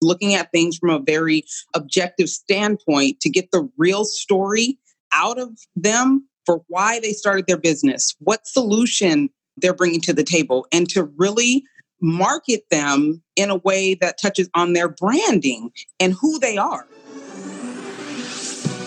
looking at things from a very objective standpoint to get the real story out of them for why they started their business, what solution they're bringing to the table, and to really market them in a way that touches on their branding and who they are.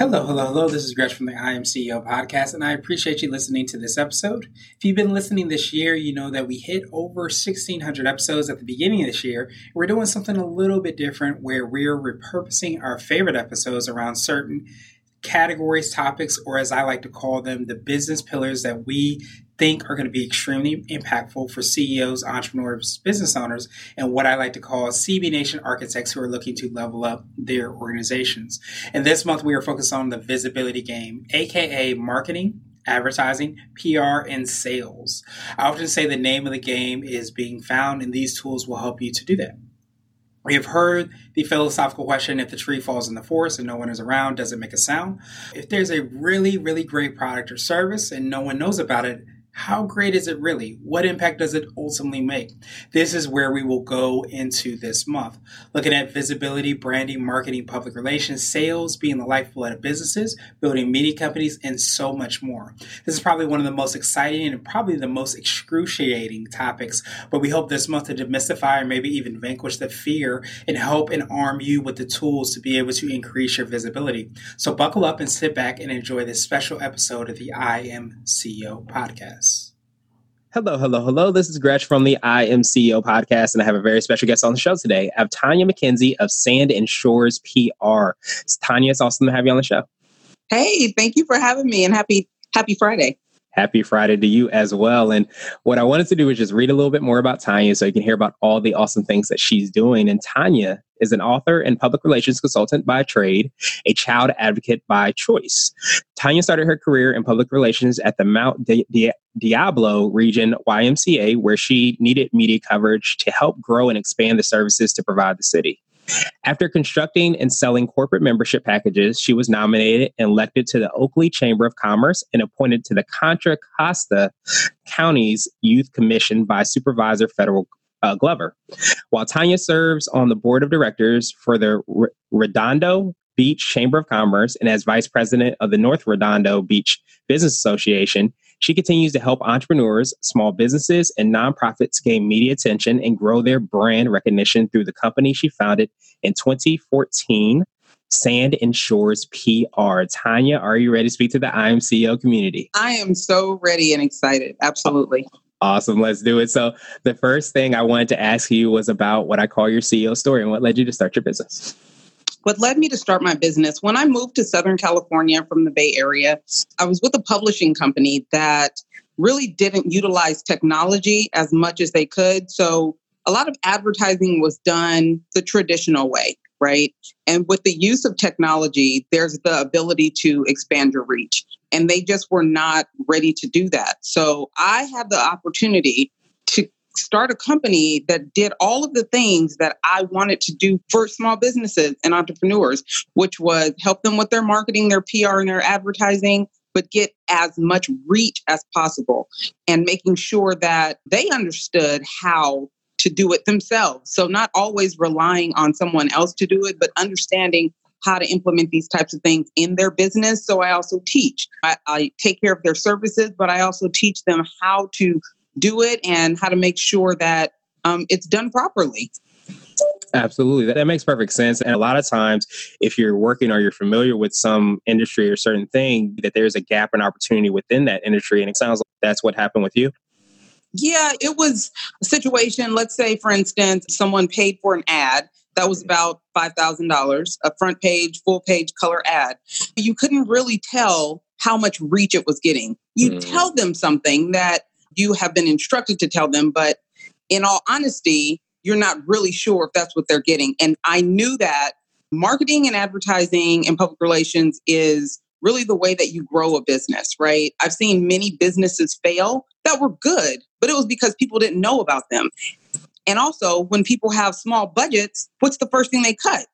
Hello, hello, hello. This is Gresh from the I Am CEO podcast, and I appreciate you listening to this episode. If you've been listening this year, you know that we hit over 1,600 episodes at the beginning of this year. We're doing something a little bit different where we're repurposing our favorite episodes around certain categories, topics, or as I like to call them, the business pillars that we think are going to be extremely impactful for CEOs, entrepreneurs, business owners, and what I like to call CB Nation architects who are looking to level up their organizations. And this month we are focused on the visibility game, aka marketing, advertising, PR, and sales. I often say the name of the game is being found, and these tools will help you to do that. We have heard the philosophical question if the tree falls in the forest and no one is around, does it make a sound? If there's a really, really great product or service and no one knows about it, how great is it really? What impact does it ultimately make? This is where we will go into this month. Looking at visibility, branding, marketing, public relations, sales being the lifeblood of businesses, building media companies, and so much more. This is probably one of the most exciting and probably the most excruciating topics, but we hope this month to demystify or maybe even vanquish the fear and help and arm you with the tools to be able to increase your visibility. So buckle up and sit back and enjoy this special episode of the I Am CEO podcast. Hello, hello, hello. This is Gresh from the I Am CEO podcast, and I have a very special guest on the show today. I have Tonya McKenzie of Sand and Shores PR. Tonya, it's awesome to have you on the show. Hey, thank you for having me, and happy Happy Friday. Happy Friday to you as well. And what I wanted to do is just read a little bit more about Tonya so you can hear about all the awesome things that she's doing. And Tonya is an author and public relations consultant by trade, a child advocate by choice. Tonya started her career in public relations at the Mount Di- Di- Diablo region YMCA, where she needed media coverage to help grow and expand the services to provide the city. After constructing and selling corporate membership packages, she was nominated and elected to the Oakley Chamber of Commerce and appointed to the Contra Costa County's Youth Commission by Supervisor Federal uh, Glover. While Tonya serves on the board of directors for the R- Redondo Beach Chamber of Commerce and as vice president of the North Redondo Beach Business Association, she continues to help entrepreneurs, small businesses, and nonprofits gain media attention and grow their brand recognition through the company she founded in 2014, Sand and Shores PR. Tonya, are you ready to speak to the I Am CEO community? I am so ready and excited. Absolutely. Awesome. Let's do it. So, the first thing I wanted to ask you was about what I call your CEO story and what led you to start your business what led me to start my business when I moved to Southern California from the Bay Area, I was with a publishing company that really didn't utilize technology as much as they could. So a lot of advertising was done the traditional way, right? And with the use of technology, there's the ability to expand your reach. And they just were not ready to do that. So I had the opportunity start a company that did all of the things that I wanted to do for small businesses and entrepreneurs, which was help them with their marketing, their PR, and their advertising, but get as much reach as possible and making sure that they understood how to do it themselves. So, not always relying on someone else to do it, but understanding how to implement these types of things in their business. So, I also teach. I, I take care of their services, but I also teach them how to do it and how to make sure that um, it's done properly. Absolutely. That, that makes perfect sense. And a lot of times, if you're working or you're familiar with some industry or certain thing, that there's a gap and opportunity within that industry. And it sounds like that's what happened with you. Yeah, it was a situation. Let's say, for instance, someone paid for an ad that was about $5,000, a front page, full page color ad. You couldn't really tell how much reach it was getting. You mm. tell them something that you have been instructed to tell them, but in all honesty, you're not really sure if that's what they're getting. And I knew that marketing and advertising and public relations is really the way that you grow a business, right? I've seen many businesses fail that were good, but it was because people didn't know about them. And also, when people have small budgets, what's the first thing they cut?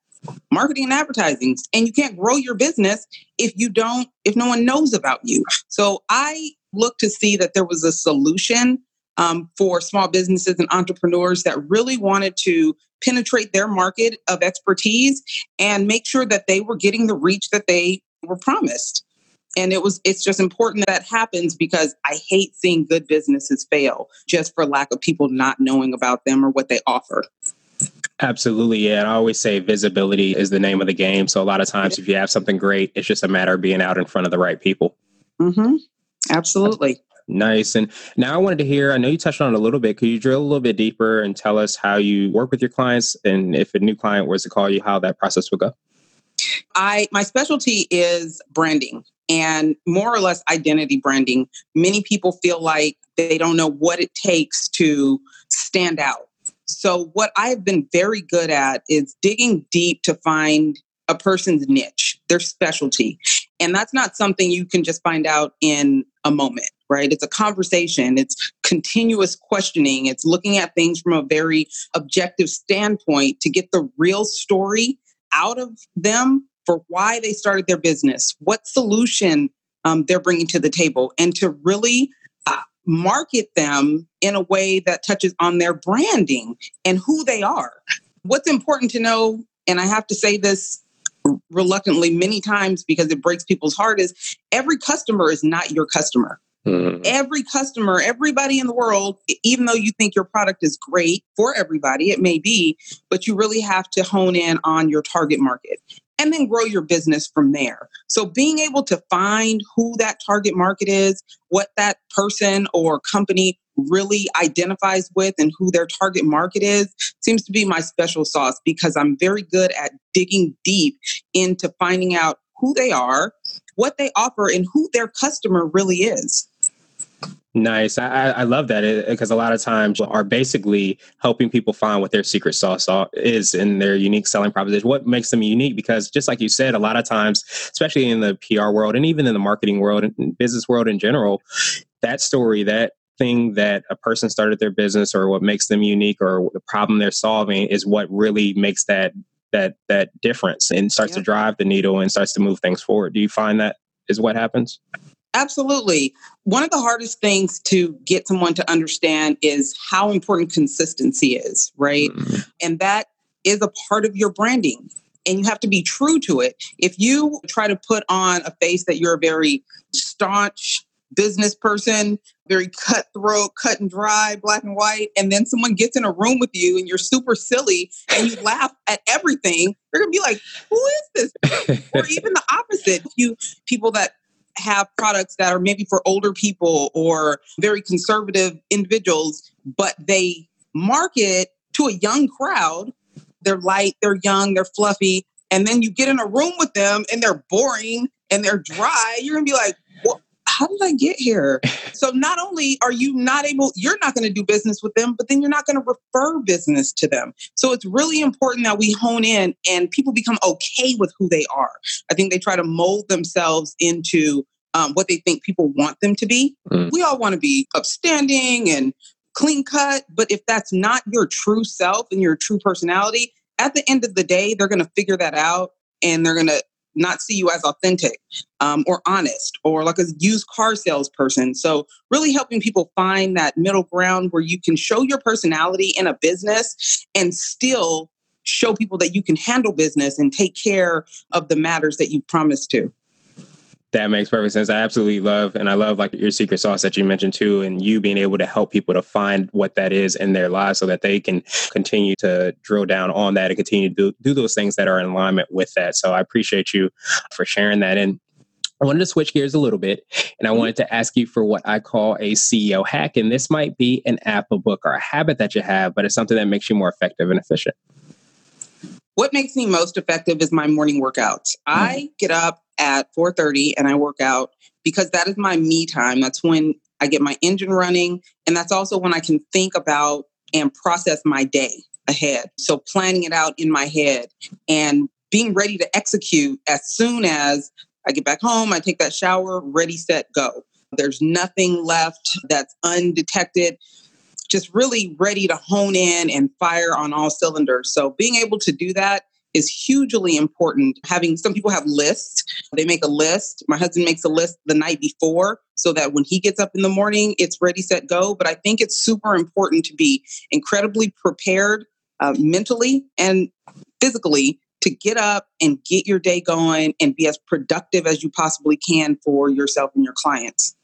Marketing and advertising. And you can't grow your business if you don't, if no one knows about you. So I look to see that there was a solution um, for small businesses and entrepreneurs that really wanted to penetrate their market of expertise and make sure that they were getting the reach that they were promised. And it was it's just important that, that happens because I hate seeing good businesses fail just for lack of people not knowing about them or what they offer. Absolutely. Yeah. And I always say visibility is the name of the game. So a lot of times if you have something great, it's just a matter of being out in front of the right people. Mm-hmm. Absolutely. Nice. And now I wanted to hear, I know you touched on it a little bit. Could you drill a little bit deeper and tell us how you work with your clients and if a new client was to call you, how that process would go? I my specialty is branding and more or less identity branding. Many people feel like they don't know what it takes to stand out. So what I've been very good at is digging deep to find a person's niche, their specialty. And that's not something you can just find out in a moment, right? It's a conversation, it's continuous questioning, it's looking at things from a very objective standpoint to get the real story out of them for why they started their business, what solution um, they're bringing to the table, and to really uh, market them in a way that touches on their branding and who they are. What's important to know, and I have to say this reluctantly many times because it breaks people's heart is every customer is not your customer. Mm. Every customer, everybody in the world, even though you think your product is great for everybody, it may be, but you really have to hone in on your target market and then grow your business from there. So being able to find who that target market is, what that person or company really identifies with and who their target market is seems to be my special sauce because I'm very good at digging deep into finding out who they are, what they offer, and who their customer really is. Nice. I, I love that because a lot of times are basically helping people find what their secret sauce is in their unique selling proposition. What makes them unique? Because just like you said, a lot of times, especially in the PR world and even in the marketing world and business world in general, that story, that thing that a person started their business or what makes them unique or the problem they're solving is what really makes that that that difference and starts yeah. to drive the needle and starts to move things forward. Do you find that is what happens? Absolutely. One of the hardest things to get someone to understand is how important consistency is, right? Mm-hmm. And that is a part of your branding. And you have to be true to it. If you try to put on a face that you're a very staunch business person, very cutthroat, cut and dry, black and white, and then someone gets in a room with you and you're super silly and you laugh at everything, they're gonna be like, "Who is this?" or even the opposite. You people that have products that are maybe for older people or very conservative individuals, but they market to a young crowd. They're light, they're young, they're fluffy. And then you get in a room with them and they're boring and they're dry. You're going to be like, how did I get here? So not only are you not able, you're not going to do business with them, but then you're not going to refer business to them. So it's really important that we hone in and people become okay with who they are. I think they try to mold themselves into um, what they think people want them to be. Mm. We all want to be upstanding and clean cut, but if that's not your true self and your true personality, at the end of the day, they're going to figure that out and they're going to not see you as authentic um, or honest or like a used car salesperson. So, really helping people find that middle ground where you can show your personality in a business and still show people that you can handle business and take care of the matters that you promised to. That makes perfect sense. I absolutely love, and I love like your secret sauce that you mentioned too, and you being able to help people to find what that is in their lives so that they can continue to drill down on that and continue to do, do those things that are in alignment with that. So I appreciate you for sharing that. And I wanted to switch gears a little bit and I mm-hmm. wanted to ask you for what I call a CEO hack. And this might be an app, a book, or a habit that you have, but it's something that makes you more effective and efficient. What makes me most effective is my morning workouts. Mm-hmm. I get up at 4:30 and I work out because that is my me time. That's when I get my engine running and that's also when I can think about and process my day ahead. So planning it out in my head and being ready to execute as soon as I get back home, I take that shower, ready, set, go. There's nothing left that's undetected. Just really ready to hone in and fire on all cylinders. So being able to do that is hugely important. Having some people have lists, they make a list. My husband makes a list the night before so that when he gets up in the morning, it's ready, set, go. But I think it's super important to be incredibly prepared uh, mentally and physically to get up and get your day going and be as productive as you possibly can for yourself and your clients.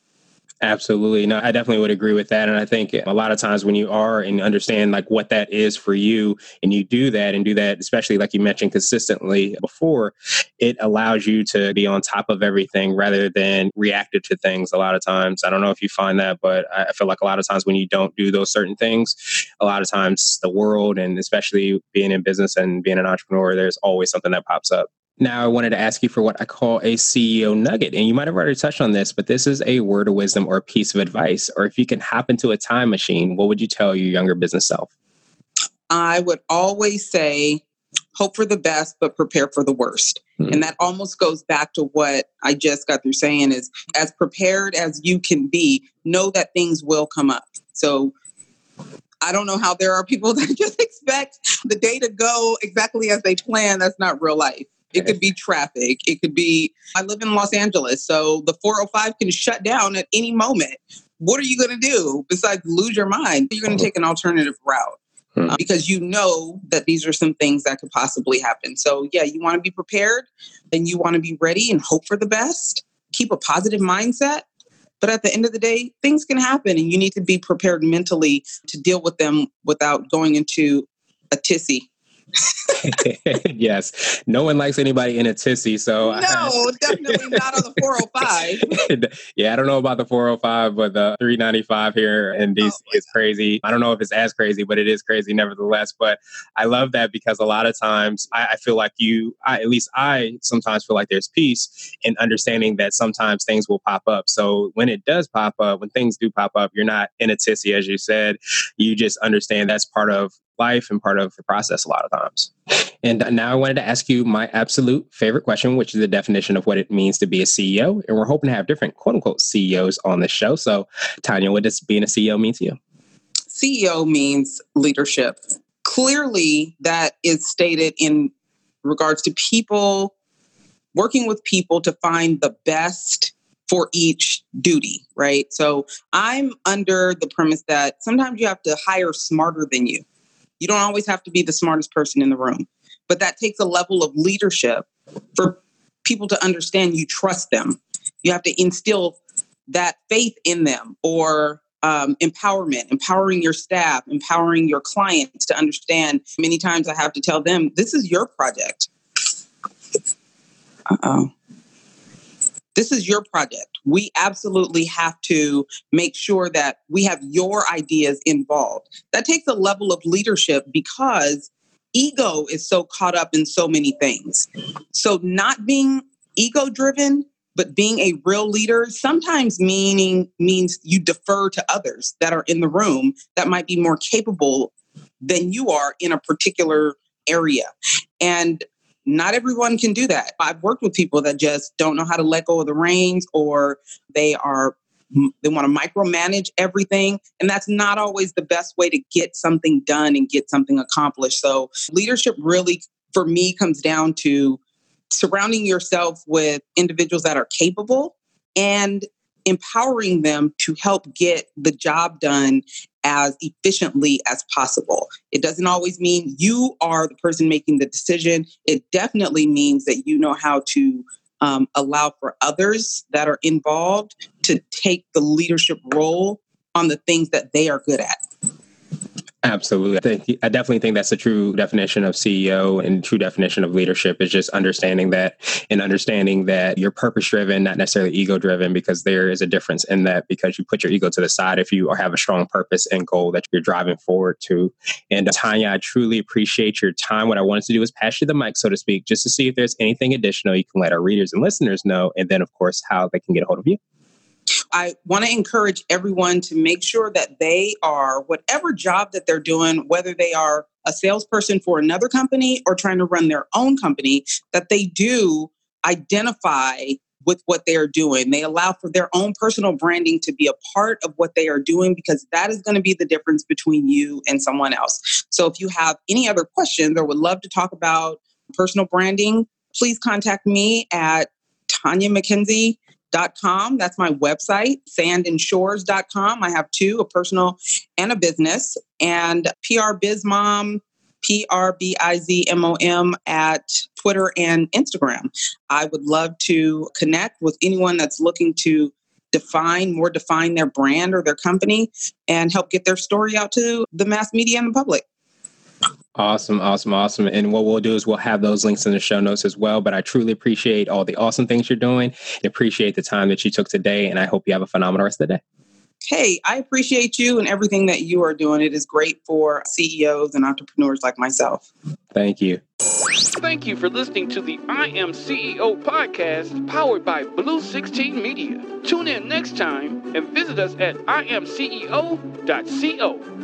Absolutely. No, I definitely would agree with that. And I think a lot of times when you are and understand like what that is for you and you do that and do that, especially like you mentioned consistently before, it allows you to be on top of everything rather than reactive to things a lot of times. I don't know if you find that, but I feel like a lot of times when you don't do those certain things, a lot of times the world and especially being in business and being an entrepreneur, there's always something that pops up. Now, I wanted to ask you for what I call a CEO nugget. And you might have already touched on this, but this is a word of wisdom or a piece of advice. Or if you can hop into a time machine, what would you tell your younger business self? I would always say, hope for the best, but prepare for the worst. Mm-hmm. And that almost goes back to what I just got through saying is as prepared as you can be, know that things will come up. So I don't know how there are people that just expect the day to go exactly as they plan. That's not real life. It could be traffic. It could be, I live in Los Angeles, so the 405 can shut down at any moment. What are you going to do besides lose your mind? You're going to take an alternative route. Hmm. Uh, because you know that these are some things that could possibly happen. So, yeah, you want to be prepared and you want to be ready and hope for the best. Keep a positive mindset. But at the end of the day, things can happen and you need to be prepared mentally to deal with them without going into a tissy yes. No one likes anybody in a tissy. So no, definitely not on the 405. yeah, I don't know about the 405, but the 395 here in DC oh is crazy. I don't know if it's as crazy, but it is crazy nevertheless. But I love that because a lot of times I, I feel like you, I, at least I sometimes feel like there's peace in understanding that sometimes things will pop up. So when it does pop up, when things do pop up, you're not in a tissy, as you said. You just understand that's part of life and part of the process a lot of times. And now I wanted to ask you my absolute favorite question, which is the definition of what it means to be a CEO. And we're hoping to have different quote unquote CEOs on the show. So, Tonya, what does being a CEO mean to you? CEO means leadership. Clearly, that is stated in regards to people working with people to find the best for each duty, right? So I'm under the premise that sometimes you have to hire smarter than you. You don't always have to be the smartest person in the room, but that takes a level of leadership for people to understand you trust them. You have to instill that faith in them or um, empowerment, empowering your staff, empowering your clients to understand. Many times I have to tell them, this is your project. Uh oh. This is your project. We absolutely have to make sure that we have your ideas involved. That takes a level of leadership because ego is so caught up in so many things. So, not being ego driven, but being a real leader sometimes meaning means you defer to others that are in the room that might be more capable than you are in a particular area. And not everyone can do that. I've worked with people that just don't know how to let go of the reins or they are they want to micromanage everything and that's not always the best way to get something done and get something accomplished. So leadership really for me comes down to surrounding yourself with individuals that are capable and empowering them to help get the job done as efficiently as possible. It doesn't always mean you are the person making the decision. It definitely means that you know how to um, allow for others that are involved to take the leadership role on the things that they are good at. Absolutely. I think I definitely think that's the true definition of CEO and true definition of leadership is just understanding that and understanding that you're purpose driven, not necessarily ego driven, because there is a difference in that because you put your ego to the side if you have a strong purpose and goal that you're driving forward to. And uh, Tonya, I truly appreciate your time. What I wanted to do is pass you the mic, so to speak, just to see if there's anything additional you can let our readers and listeners know, and then of course how they can get a hold of you. I want to encourage everyone to make sure that they are, whatever job that they're doing, whether they are a salesperson for another company or trying to run their own company, that they do identify with what they are doing. They allow for their own personal branding to be a part of what they are doing because that is going to be the difference between you and someone else. So if you have any other questions or would love to talk about personal branding, please contact me at Tonya McKenzie com. That's my website, sandandshores.com. I have two, a personal and a business. And PR Biz Mom, P R B I Z M O M at Twitter and Instagram. I would love to connect with anyone that's looking to define, more define their brand or their company and help get their story out to the mass media and the public. Awesome, awesome, awesome. And what we'll do is we'll have those links in the show notes as well. But I truly appreciate all the awesome things you're doing and appreciate the time that you took today. And I hope you have a phenomenal rest of the day. Hey, I appreciate you and everything that you are doing. It is great for CEOs and entrepreneurs like myself. Thank you. Thank you for listening to the I Am CEO podcast powered by Blue 16 Media. Tune in next time and visit us at imceo.co.